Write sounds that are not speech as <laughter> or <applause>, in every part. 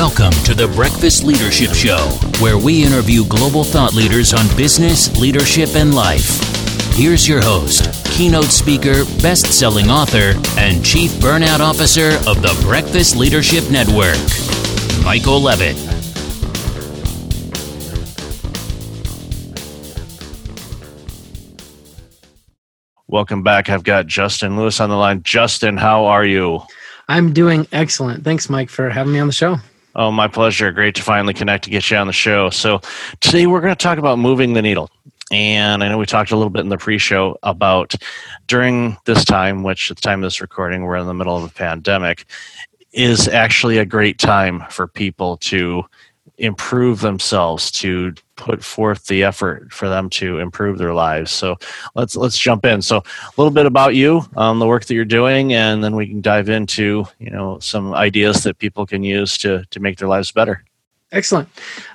Welcome to the Breakfast Leadership Show, where we interview global thought leaders on business, leadership, and life. Here's your host, keynote speaker, best selling author, and chief burnout officer of the Breakfast Leadership Network, Michael Levitt. Welcome back. I've got Justin Lewis on the line. Justin, how are you? I'm doing excellent. Thanks, Mike, for having me on the show. Oh, my pleasure. Great to finally connect to get you on the show. So, today we're going to talk about moving the needle. And I know we talked a little bit in the pre show about during this time, which at the time of this recording, we're in the middle of a pandemic, is actually a great time for people to improve themselves to put forth the effort for them to improve their lives so let's let's jump in so a little bit about you um, the work that you're doing and then we can dive into you know some ideas that people can use to to make their lives better Excellent.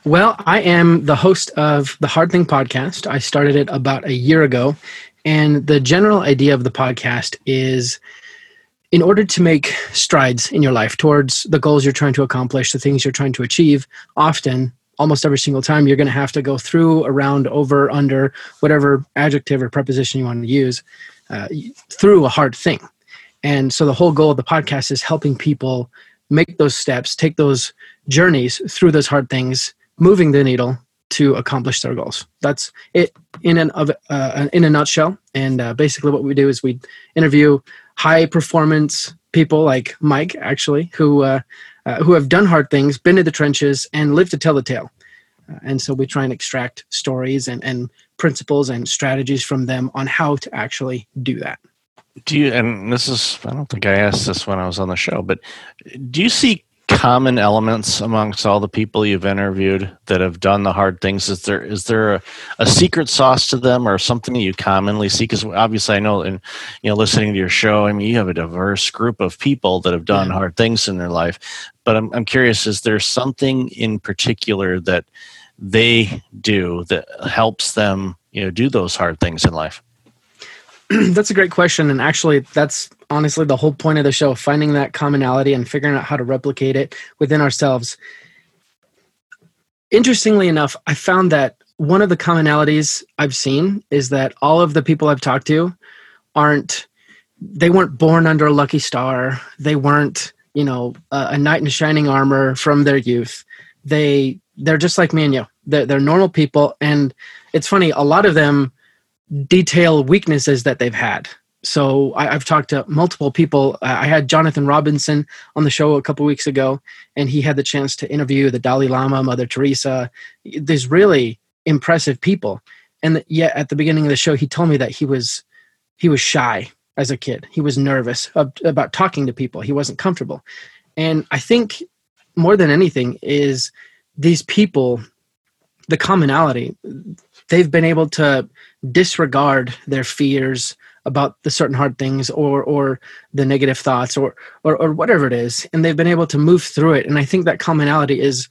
Well, I am the host of the Hard Thing podcast. I started it about a year ago. And the general idea of the podcast is in order to make strides in your life towards the goals you're trying to accomplish, the things you're trying to achieve, often, almost every single time, you're going to have to go through, around, over, under, whatever adjective or preposition you want to use, uh, through a hard thing. And so the whole goal of the podcast is helping people make those steps, take those journeys through those hard things, moving the needle to accomplish their goals. That's it in an uh, in a nutshell. And uh, basically, what we do is we interview high performance people like Mike, actually, who uh, uh who have done hard things, been in the trenches, and lived to tell the tale. Uh, and so we try and extract stories and, and principles and strategies from them on how to actually do that do you and this is i don't think i asked this when i was on the show but do you see common elements amongst all the people you've interviewed that have done the hard things? Is there is there a, a secret sauce to them or something that you commonly see? Because obviously i know in you know listening to your show i mean you have a diverse group of people that have done yeah. hard things in their life. But I'm, I'm curious is there something in particular that they do that helps them you know do those hard things in life? <clears throat> That's a great question. And actually that's honestly the whole point of the show finding that commonality and figuring out how to replicate it within ourselves. Interestingly enough i found that one of the commonalities i've seen is that all of the people i've talked to aren't they weren't born under a lucky star. They weren't you know a, a knight in shining armor from their youth. They they're just like me and you. They're, they're normal people. And it's funny a lot of them detail weaknesses that they've had. So I, have talked to multiple people. I had Jonathan Robinson on the show a couple weeks ago, and he had the chance to interview the Dalai Lama, Mother Teresa. these really impressive people, and yet at the beginning of the show, he told me that he was he was shy as a kid. He was nervous about talking to people. He wasn't comfortable, and I think more than anything is these people, the commonality. They've been able to disregard their fears about the certain hard things or or the negative thoughts or, or or whatever it is and they've been able to move through it. And i think that commonality is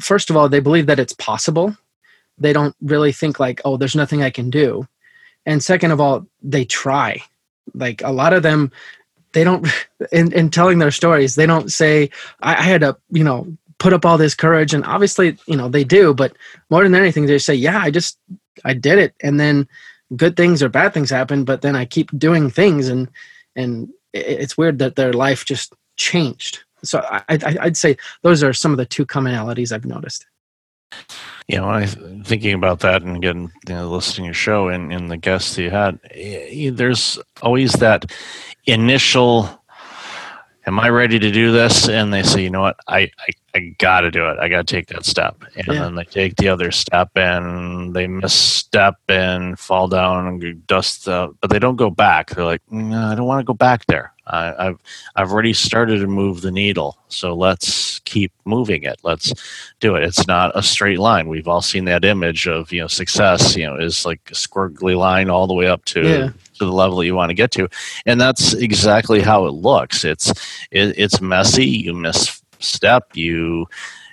first of all they believe that it's possible. They don't really think like oh there's nothing i can do. And second of all they try. Like a lot of them they don't <laughs> in, in telling their stories they don't say I, I had to you know put up all this courage. And obviously you know they do but more than anything they say yeah i just I did it, and then good things or bad things happen. But then I keep doing things, and and it's weird that their life just changed. So I, I, would say those are some of the two commonalities I've noticed. You know, I thinking about that and again, you know, listening to your show and, and the guests you had, there's always that initial am I ready to do this? And they say, you know what, I, I, I got to do it. I got to take that step. And yeah. then they take the other step and they misstep and fall down and dust, uh, but they don't go back. They're like, no, I don't want to go back there. I, I've, I've already started to move the needle. So let's keep moving it. Let's do it. It's not a straight line. We've all seen that image of, you know, success, you know, is like a squiggly line all the way up to yeah to the level you want to get to and that's exactly how it looks it's it, it's messy you misstep you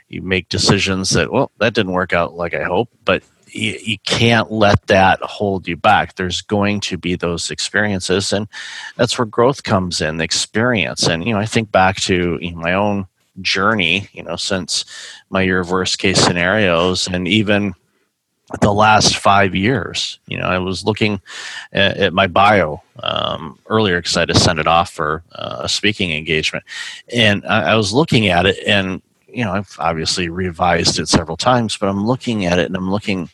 you make decisions that well that didn't work out like i hope but you, you can't let that hold you back. There's going to be those experiences and that's where growth comes in the experience. And you know i think back to my own journey, you know, since my year of worst case scenarios, and even the last five years. You know, I was looking at, at my bio um, earlier because I had to send it off for uh, a speaking engagement, and I, I was looking at it, and you know, I've obviously revised it several times, but I'm looking at it and I'm looking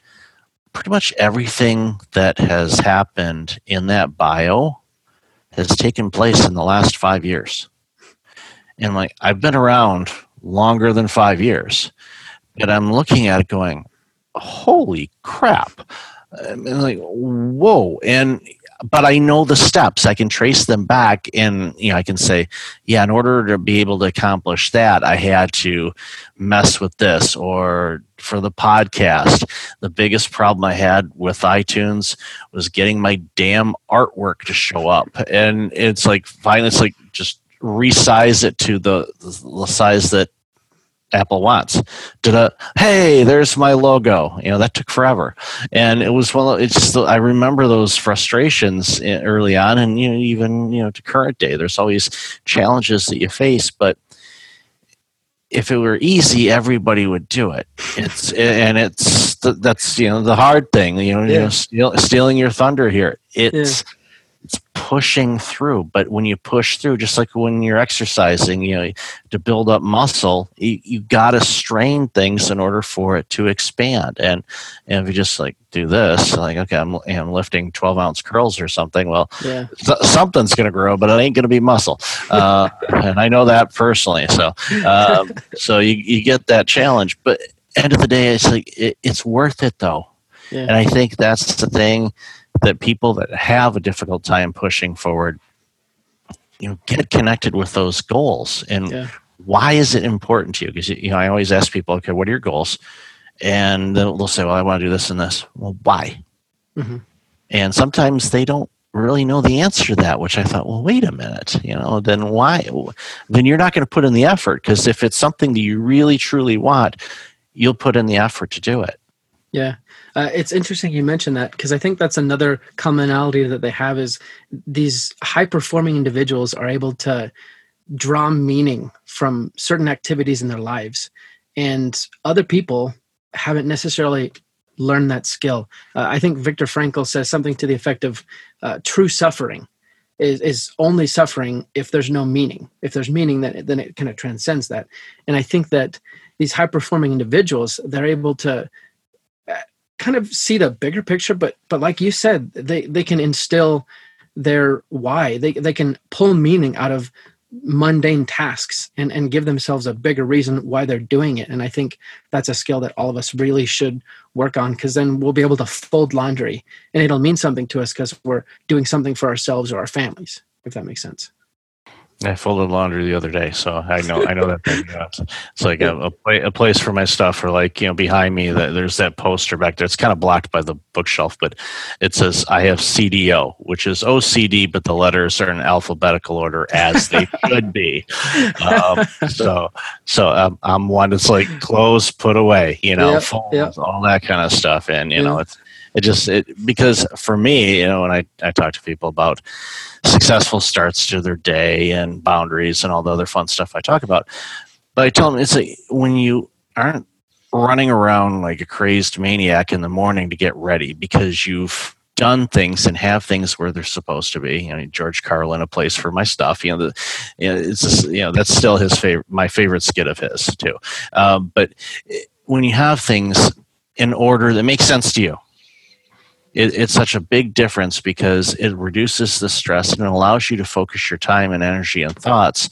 pretty much everything that has happened in that bio has taken place in the last five years. And like, I've been around longer than five years, but I'm looking at it going, holy crap. I'm like, whoa. And but I know the steps. I can trace them back, and you know, I can say, yeah, in order to be able to accomplish that, I had to mess with this. Or for the podcast, the biggest problem I had with iTunes was getting my damn artwork to show up, and it's like finally, it's like just resize it to the the size that Apple wants. Da-da. Hey, there's my logo. You know that took forever, and it was. Of, it's just I remember those frustrations eh, early on, and you know even you know to current day. There's always challenges that you face, but if it were easy, everybody would do it. It's and it's that's you know the hard thing. You know, yeah. you know steal, stealing your thunder here. It's. Yeah it's pushing through but when you push through just like when you're exercising you know to build up muscle you, you got to strain things in order for it to expand and, and if you just like do this like okay i'm, I'm lifting 12 ounce curls or something well yeah. th- something's going to grow but it ain't going to be muscle uh, <laughs> and i know that personally so um, <laughs> so you, you get that challenge but end of the day it's like it, it's worth it though yeah. and i think that's the thing that people that have a difficult time pushing forward you know get connected with those goals. And yeah. why is it important to you? Because you know i always ask people okay what are your goals? And they'll, they'll say well i want to do this and this. Well why? Mm-hmm. and sometimes they don't really know the answer to that which i thought well wait a minute you know then why? Then you're not going to put in the effort because if it's something that you really truly want you'll put in the effort to do it. Yeah uh, it's interesting you mentioned that because I think that's another commonality that they have is these high performing individuals are able to draw meaning from certain activities in their lives, and other people haven't necessarily learned that skill. Uh, I think Viktor Frankl says something to the effect of uh, true suffering is, is only suffering if there's no meaning. If there's meaning, then, then it kind of transcends that. And I think that these high performing individuals, they're able to kind of see the bigger picture but but like you said they they can instill their why. They they can pull meaning out of mundane tasks and and give themselves a bigger reason why they're doing it. And i think that's a skill that all of us really should work on because then we'll be able to fold laundry and it'll mean something to us because we're doing something for ourselves or our families if that makes sense I folded laundry the other day, so I know I know that thing. it's like a, a, a, place for my stuff, or like you know, behind me, that there's that poster back there. It's kind of blocked by the bookshelf, but it says I have CDO, which is OCD, but the letters are in alphabetical order as they should be. Um, so, so um, I'm one that's like close, put away, you know, yep, phones, yep. all that kind of stuff, and you know, it's it just it because for me, you know, when I I talk to people about successful starts to their day and boundaries and all the other fun stuff I talk about. But I tell them it's like when you aren't running around like a crazed maniac in the morning to get ready because you've done things and have things where they're supposed to be. You know, George Carlin, a place for my stuff. You know, the, you know, it's just, you know that's still his favorite, my favorite skit of his too. Um, but when you have things in order that makes sense to you, it, it's such a big difference because it reduces the stress and it allows you to focus your time and energy and thoughts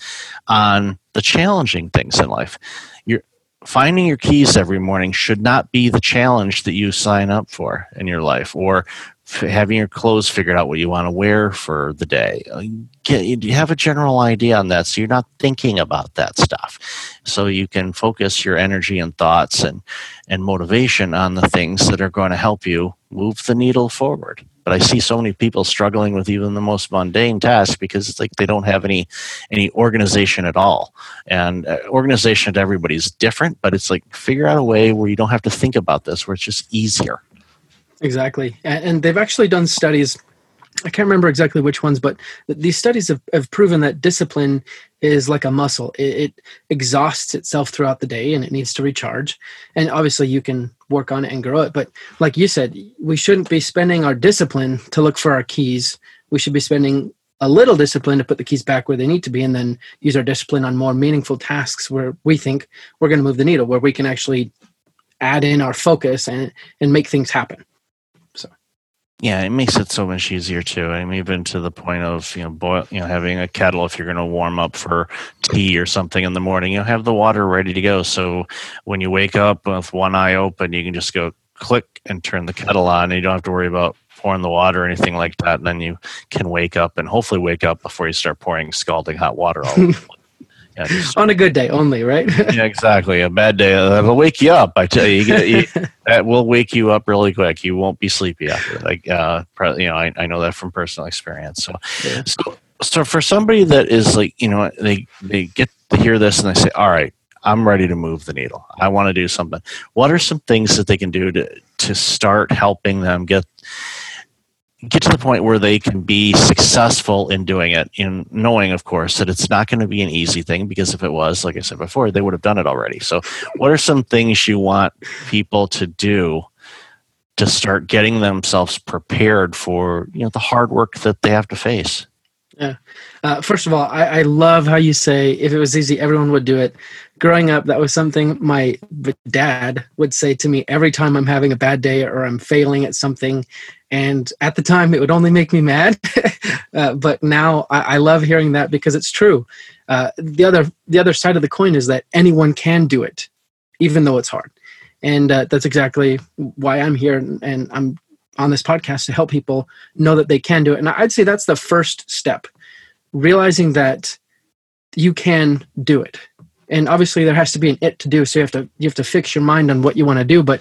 on the challenging things in life. You're finding your keys every morning should not be the challenge that you sign up for in your life or having your clothes figured out what you want to wear for the day. Uh, get, you have a general idea on that so you're not thinking about that stuff. So you can focus your energy and thoughts and, and motivation on the things that are going to help you move the needle forward. But I see so many people struggling with even the most mundane tasks because it's like they don't have any any organization at all. And uh, organization to everybody is different, but it's like figure out a way where you don't have to think about this, where it's just easier. Exactly. And they've actually done studies I can't remember exactly which ones, but these studies have, have proven that discipline is like a muscle. It, it, exhausts itself throughout the day and it needs to recharge. And obviously, you can work on it and grow it. But like you said, we shouldn't be spending our discipline to look for our keys. We should be spending a little discipline to put the keys back where they need to be and then use our discipline on more meaningful tasks where we think we're going to move the needle, where we can actually add in our focus and, and make things happen. Yeah, it makes it so much easier too. I even to the point of you know, boil, you know, having a kettle if you're going to warm up for tea or something in the morning. You have the water ready to go. So when you wake up with one eye open, you can just go click and turn the kettle on. And you don't have to worry about pouring the water or anything like that. And then you can wake up and hopefully wake up before you start pouring scalding hot water all <laughs> Yeah, on a good day only, right? <laughs> yeah, exactly. A bad day that'll wake you up. I tell you, you, get, you <laughs> that will wake you up really quick. You won't be sleepy after. Like, uh, you know, I, I know that from personal experience. So, yeah. so, so for somebody that is like, you know, they they get to hear this and they say, "All right, I'm ready to move the needle. I want to do something." What are some things that they can do to to start helping them get get to the point where they can be successful in doing it in knowing of course that it's not going to be an easy thing because if it was like i said before they would have done it already. So what are some things you want people to do to start getting themselves prepared for you know the hard work that they have to face? Yeah. Uh, first of all I, I love how you say if it was easy everyone would do it. Growing up that was something my dad would say to me every time i'm having a bad day or i'm failing at something and at the time it would only make me mad. <laughs> Uh, but now I, I, love hearing that because it's true. Uh, the other the other side of the coin is that anyone can do it even though it's hard. And uh, that's exactly why i'm here and i'm on this podcast to help people know that they can do it. And i'd say that's the first step realizing that you can do it. And obviously there has to be an it to do so you have to you have to fix your mind on what you want to do but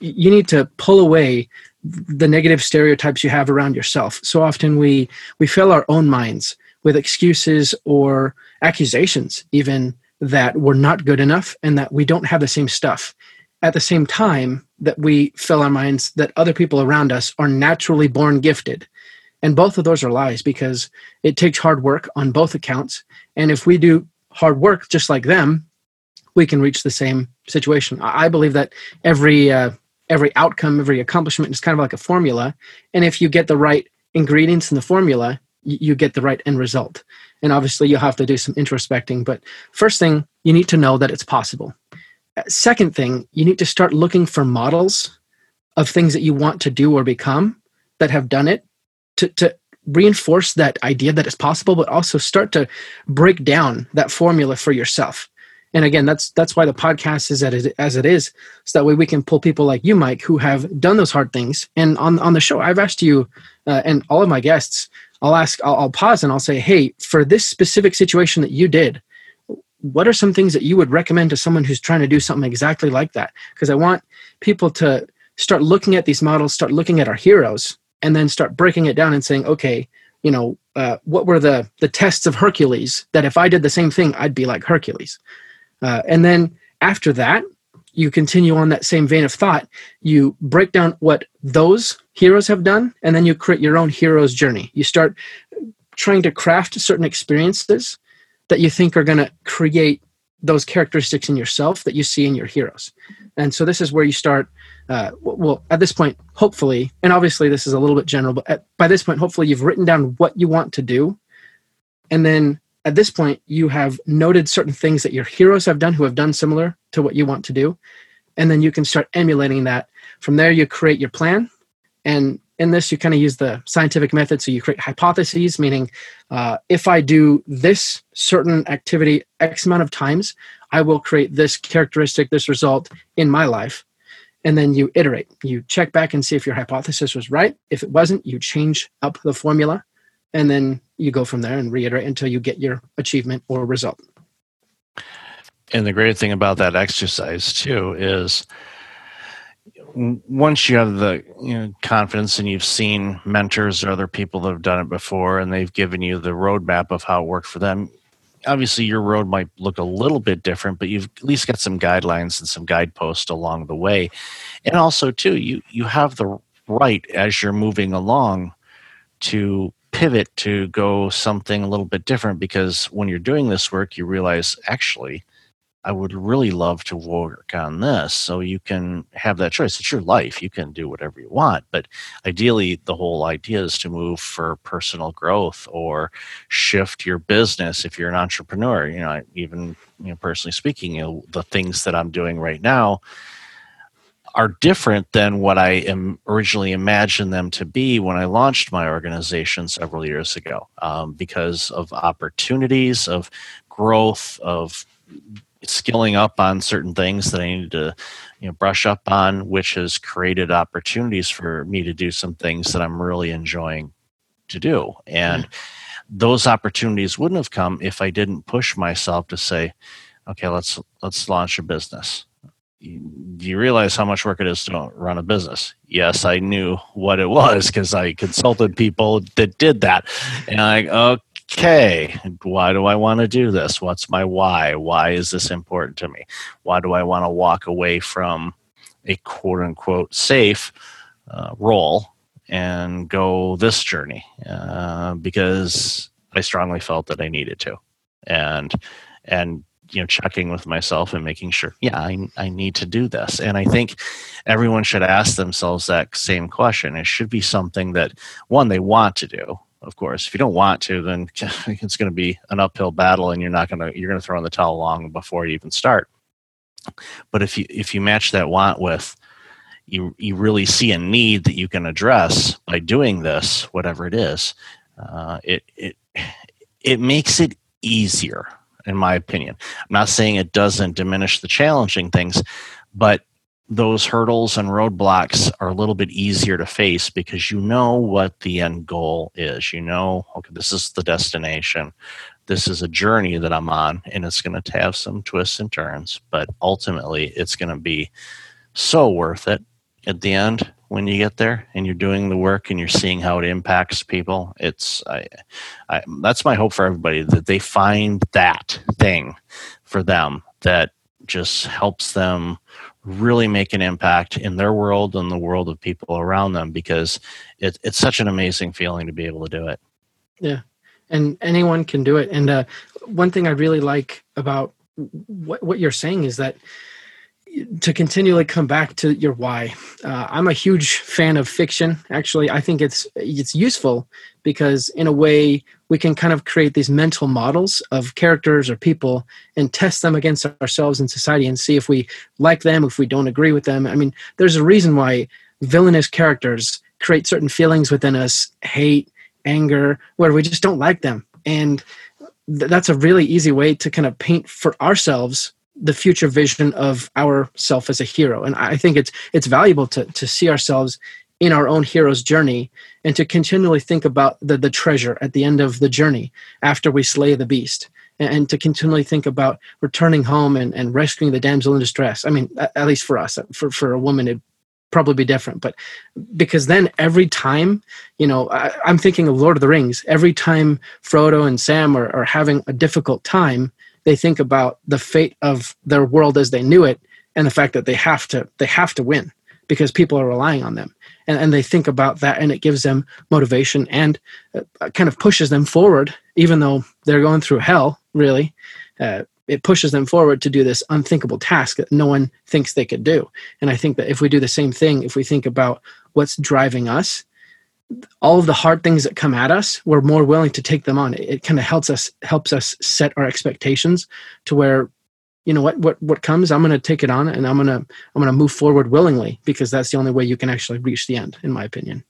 you need to pull away the negative stereotypes you have around yourself. So often we we fill our own minds with excuses or accusations even that we're not good enough and that we don't have the same stuff. At the same time that we fill our minds that other people around us are naturally born gifted. And both of those are lies because it takes hard work on both accounts. And if we do hard work just like them, we can reach the same situation. I believe that every uh, every outcome, every accomplishment is kind of like a formula. And if you get the right ingredients in the formula, you get the right end result. And obviously, you'll have to do some introspecting. But first thing, you need to know that it's possible. Uh, second thing, you need to start looking for models of things that you want to do or become that have done it to, to reinforce that idea that it's possible, but also start to break down that formula for yourself and again that's that's why the podcast is as it is so that way we can pull people like you mike who have done those hard things. And on on the show i've asked you uh, and all of my guests i'll ask I'll, I'll pause and i'll say hey for this specific situation that you did what are some things that you would recommend to someone who's trying to do something exactly like that? Because i want people to start looking at these models start looking at our heroes and then start breaking it down and saying okay you know uh, what were the the tests of hercules that if i did the same thing i'd be like hercules uh, and then after that, you continue on that same vein of thought. You break down what those heroes have done, and then you create your own hero's journey. You start trying to craft certain experiences that you think are going to create those characteristics in yourself that you see in your heroes. And so this is where you start. Uh, well, at this point, hopefully, and obviously this is a little bit general, but at, by this point, hopefully you've written down what you want to do, and then at this point you have noted certain things that your heroes have done who have done similar to what you want to do. And then you can start emulating that. From there you create your plan. And in this you kind of use the scientific method. So you create hypotheses meaning uh, if i do this certain activity x amount of times i will create this characteristic this result in my life. And then you iterate. You check back and see if your hypothesis was right. If it wasn't you change up the formula and then you go from there and reiterate until you get your achievement or result. And the great thing about that exercise too is once you have the you know, confidence and you've seen mentors or other people that have done it before and they've given you the roadmap of how it worked for them, obviously your road might look a little bit different, but you've at least got some guidelines and some guideposts along the way. And also too, you you have the right as you're moving along to pivot to go something a little bit different because when you're doing this work, you realize actually, I would really love to work on this. So you can have that choice. It's your life. You can do whatever you want. But ideally, the whole idea is to move for personal growth or shift your business if you're an entrepreneur. You know, even you know, personally speaking, you know, the things that I'm doing right now are different than what I am originally imagined them to be when I launched my organization several years ago um, because of opportunities, of growth, of skilling up on certain things that I needed to you know, brush up on, which has created opportunities for me to do some things that I'm really enjoying to do. And those opportunities wouldn't have come if I didn't push myself to say, okay, let's let's launch a business do you realize how much work it is to run a business? Yes, I knew what it was because I consulted people that did that. And I, okay, why do I want to do this? What's my why? Why is this important to me? Why do I want to walk away from a quote unquote safe uh, role and go this journey? Uh, because I strongly felt that I needed to. And, and you know checking with myself and making sure yeah I, I need to do this. And i think everyone should ask themselves that same question. It should be something that one they want to do of course. If you don't want to then <laughs> it's going to be an uphill battle and you're not going to you're going to throw in the towel long before you even start. But if you if you match that want with you you really see a need that you can address by doing this whatever it is uh, it it it makes it easier in my opinion. I'm not saying it doesn't diminish the challenging things, but those hurdles and roadblocks are a little bit easier to face because you know what the end goal is. You know, okay, this is the destination. This is a journey that I'm on, and it's going to have some twists and turns, but ultimately, it's going to be so worth it at the end when you get there and you're doing the work and you're seeing how it impacts people it's I, I, that's my hope for everybody that they find that thing for them that just helps them really make an impact in their world and the world of people around them because it, it's such an amazing feeling to be able to do it. Yeah. And anyone can do it. And uh, one thing i really like about what, what you're saying is that to continually come back to your why. Uh, I'm a huge fan of fiction. Actually, I think it's it's useful because in a way we can kind of create these mental models of characters or people and test them against ourselves in society and see if we like them, if we don't agree with them. I mean, there's a reason why villainous characters create certain feelings within us, hate, anger, where we just don't like them. And th- that's a really easy way to kind of paint for ourselves the future vision of ourself as a hero. And i think it's it's valuable to to see ourselves in our own hero's journey and to continually think about the, the treasure at the end of the journey after we slay the beast and, to continually think about returning home and, and rescuing the damsel in distress. I mean at, at least for us for, for a woman it probably be different but because then every time you know I, am thinking of lord of the rings every time frodo and sam are, are having a difficult time they think about the fate of their world as they knew it and the fact that they have to they have to win because people are relying on them. And, and they think about that and it gives them motivation and uh, kind of pushes them forward even though they're going through hell really uh, it pushes them forward to do this unthinkable task that no one thinks they could do. And i think that if we do the same thing if we think about what's driving us all of the hard things that come at us, we're more willing to take them on. It, it kind of helps us helps us set our expectations to where, you know what what what comes, I'm going to take it on, and I'm going to I'm going to move forward willingly because that's the only way you can actually reach the end, in my opinion.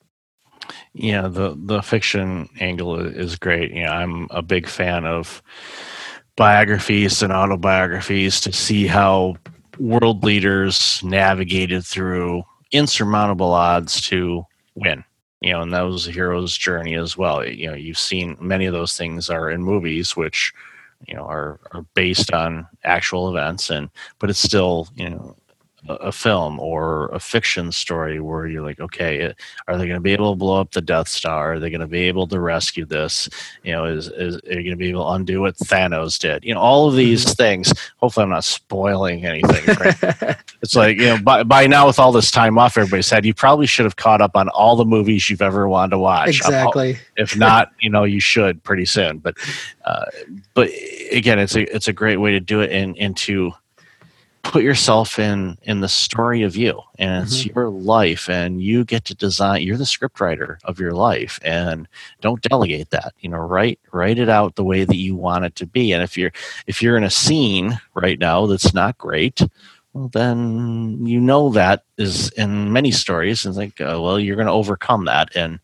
Yeah, the the fiction angle is great. You know, I'm a big fan of biographies and autobiographies to see how world leaders navigated through insurmountable odds to win you know, and that was a hero's journey as well. You know, you've seen many of those things are in movies, which you know are are based on actual events, and but it's still you know a film or a fiction story where you're like, okay, are they going to be able to blow up the Death Star? Are they going to be able to rescue this? You know, is, is are you going to be able to undo what Thanos did? You know, all of these mm-hmm. things. Hopefully, I'm not spoiling anything. <laughs> it's like you know, by, by now with all this time off, everybody said you probably should have caught up on all the movies you've ever wanted to watch. Exactly. If not, <laughs> you know, you should pretty soon. But uh, but again, it's a it's a great way to do it and and to put yourself in in the story of you and it's mm-hmm. your life and you get to design you're the script writer of your life and don't delegate that you know write write it out the way that you want it to be and if you're if you're in a scene right now that's not great well then you know that is in many stories and think uh, well you're going to overcome that and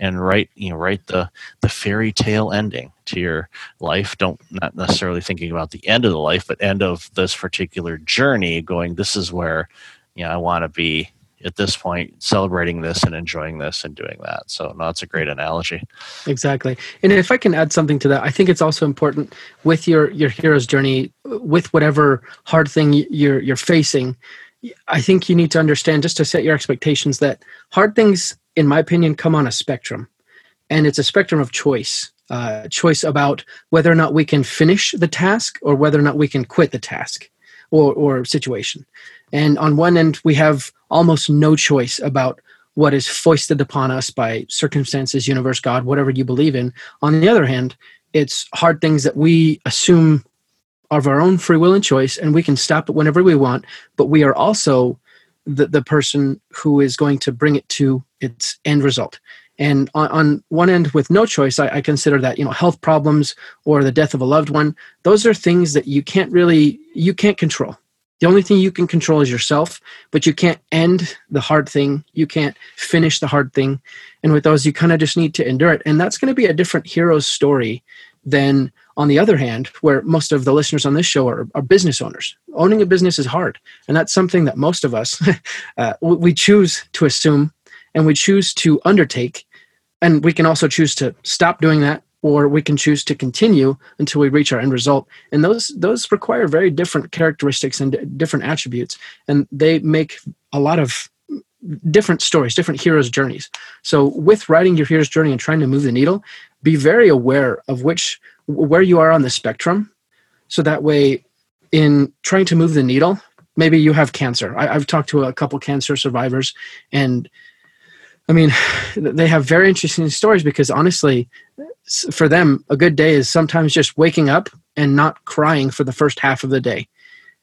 and write you know write the the fairy tale ending to your life. Don't not necessarily thinking about the end of the life but end of this particular journey going this is where you know i want to be at this point celebrating this and enjoying this and doing that. So no that's a great analogy. Exactly. And if i can add something to that i think it's also important with your your hero's journey with whatever hard thing you're you're facing i think you need to understand just to set your expectations that hard things in my opinion come on a spectrum. And it's a spectrum of choice uh, choice about whether or not we can finish the task or whether or not we can quit the task or, or situation. And on one end, we have almost no choice about what is foisted upon us by circumstances, universe, God, whatever you believe in. On the other hand, it's hard things that we assume are of our own free will and choice, and we can stop it whenever we want, but we are also the, the person who is going to bring it to its end result. And on, on one end, with no choice, I, I consider that you know health problems or the death of a loved one. Those are things that you can't really you can't control the only thing you can control is yourself, but you can't end the hard thing. You can't finish the hard thing. And with those, you kind of just need to endure it. And that's going to be a different hero's story than, on the other hand, where most of the listeners on this show are, are business owners. Owning a business is hard. And that's something that most of us, <laughs> uh, we choose to assume and we choose to undertake. And we can also choose to stop doing that or we can choose to continue until we reach our end result. And those those require very different characteristics and different attributes and they make a lot of different stories different heroes journeys. So with writing your hero's journey and trying to move the needle be very aware of which where you are on the spectrum so that way in trying to move the needle maybe you have cancer. I, have talked to a couple cancer survivors and I mean, they have very interesting stories because honestly, for them, a good day is sometimes just waking up and not crying for the first half of the day.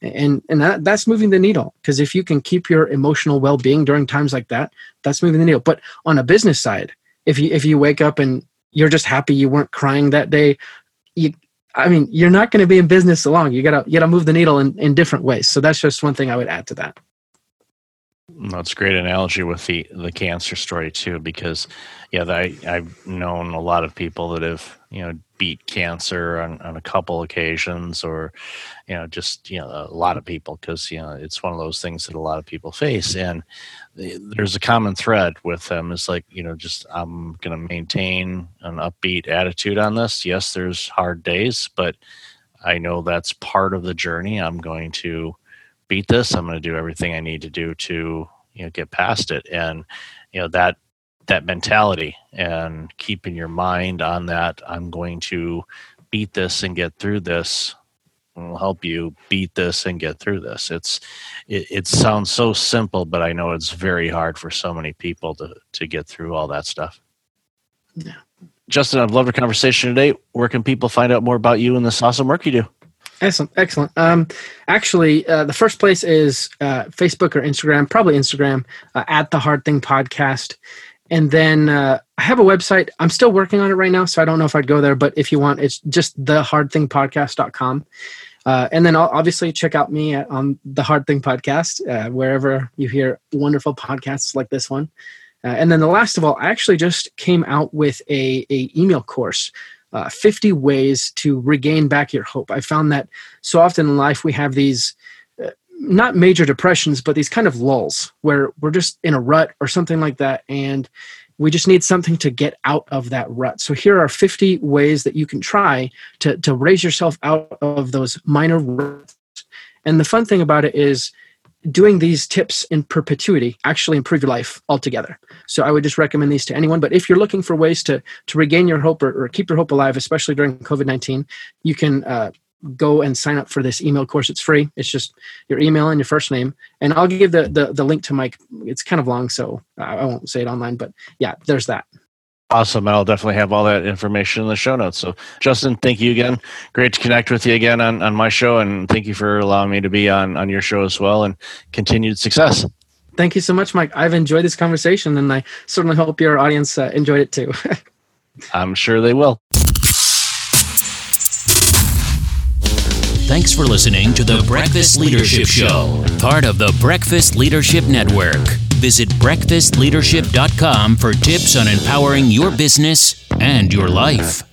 And and that, that's moving the needle because if you can keep your emotional well-being during times like that, that's moving the needle. But on a business side, if you if you wake up and you're just happy you weren't crying that day, you I mean, you're not going to be in business so long. You gotta you gotta move the needle in, in different ways. So that's just one thing I would add to that. That's a great analogy with the the cancer story too, because yeah, I I've known a lot of people that have you know beat cancer on, on a couple occasions, or you know just you know a lot of people because you know it's one of those things that a lot of people face, and there's a common thread with them. It's like you know just I'm going to maintain an upbeat attitude on this. Yes, there's hard days, but I know that's part of the journey. I'm going to beat this. I'm going to do everything I need to do to you know get past it. And you know that that mentality and keeping your mind on that. I'm going to beat this and get through this will help you beat this and get through this. It's it, it, sounds so simple, but I know it's very hard for so many people to to get through all that stuff. Yeah. Justin, I've loved our conversation today. Where can people find out more about you and this awesome work you do? Excellent, excellent. Um, actually, uh, the first place is uh, Facebook or Instagram, probably Instagram, uh, at the Hard Thing Podcast. And then uh, I have a website. I'm still working on it right now, so I don't know if I'd go there. But if you want, it's just thehardthingpodcast.com. Uh, and then obviously check out me at, on the Hard Thing Podcast, uh, wherever you hear wonderful podcasts like this one. Uh, and then the last of all, I actually just came out with a, a email course uh, 50 ways to regain back your hope. I found that so often in life we have these uh, not major depressions, but these kind of lulls where we're just in a rut or something like that. And we just need something to get out of that rut. So here are 50 ways that you can try to, to raise yourself out of those minor ruts. And the fun thing about it is doing these tips in perpetuity actually improve your life altogether. So I would just recommend these to anyone. But if you're looking for ways to to regain your hope or, or keep your hope alive, especially during COVID nineteen, you can uh, go and sign up for this email course. It's free. It's just your email and your first name. And I'll give the the, the link to Mike. It's kind of long, so I won't say it online. But yeah, there's that. Awesome. I'll definitely have all that information in the show notes. So, Justin, thank you again. Great to connect with you again on, on my show. And thank you for allowing me to be on, on your show as well and continued success. Thank you so much, Mike. I've enjoyed this conversation and I certainly hope your audience uh, enjoyed it too. <laughs> I'm sure they will. Thanks for listening to the Breakfast Leadership Show, part of the Breakfast Leadership Network. Visit breakfastleadership.com for tips on empowering your business and your life.